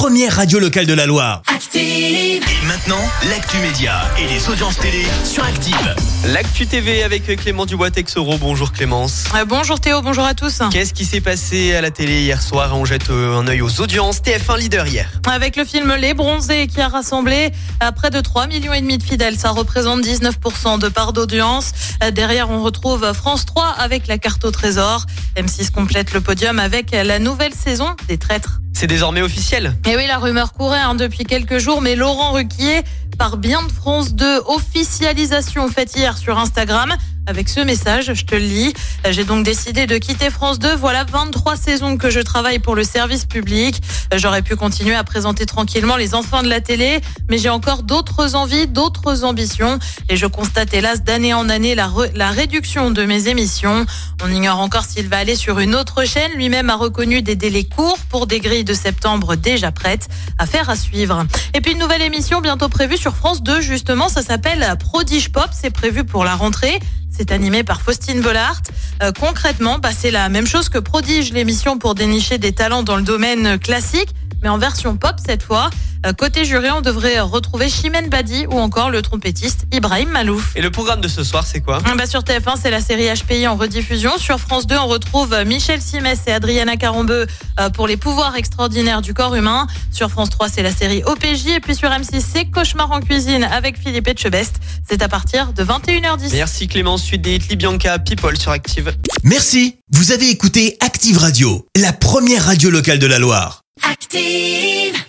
première radio locale de la Loire. Active. Et maintenant, l'actu média et les audiences télé sur Active. L'actu TV avec Clément Dubois Texoro. Bonjour Clémence. Euh, bonjour Théo, bonjour à tous. Qu'est-ce qui s'est passé à la télé hier soir On jette euh, un œil aux audiences. TF1 leader hier. Avec le film Les Bronzés qui a rassemblé à près de 3 millions et demi de fidèles, ça représente 19% de part d'audience. Euh, Derrière, on retrouve France 3 avec la carte au trésor. M6 complète le podium avec la nouvelle saison des traîtres. C'est désormais officiel. Et oui, la rumeur courait hein, depuis quelques jours, mais Laurent Ruquier par bien de France 2, officialisation faite hier sur Instagram. Avec ce message, je te le lis. J'ai donc décidé de quitter France 2. Voilà 23 saisons que je travaille pour le service public. J'aurais pu continuer à présenter tranquillement les enfants de la télé, mais j'ai encore d'autres envies, d'autres ambitions. Et je constate hélas d'année en année la, réduction de mes émissions. On ignore encore s'il va aller sur une autre chaîne. Lui-même a reconnu des délais courts pour des grilles de septembre déjà prêtes. Affaire à suivre. Et puis une nouvelle émission bientôt prévue sur France 2, justement. Ça s'appelle Prodige Pop. C'est prévu pour la rentrée. C'est animé par Faustine Bollard. Euh, concrètement, bah, c'est la même chose que Prodige, l'émission pour dénicher des talents dans le domaine classique, mais en version pop cette fois. Euh, côté jury, on devrait retrouver Chimène Badi ou encore le trompettiste Ibrahim Malouf. Et le programme de ce soir, c'est quoi? Ah bah, sur TF1, c'est la série HPI en rediffusion. Sur France 2, on retrouve Michel Simès et Adriana Carambeu euh, pour les pouvoirs extraordinaires du corps humain. Sur France 3, c'est la série OPJ. Et puis sur M6, c'est Cauchemar en cuisine avec Philippe Etchebest. C'est à partir de 21h10. Merci Clémence. Suite des hits Bianca People sur Active. Merci, vous avez écouté Active Radio, la première radio locale de la Loire. Active.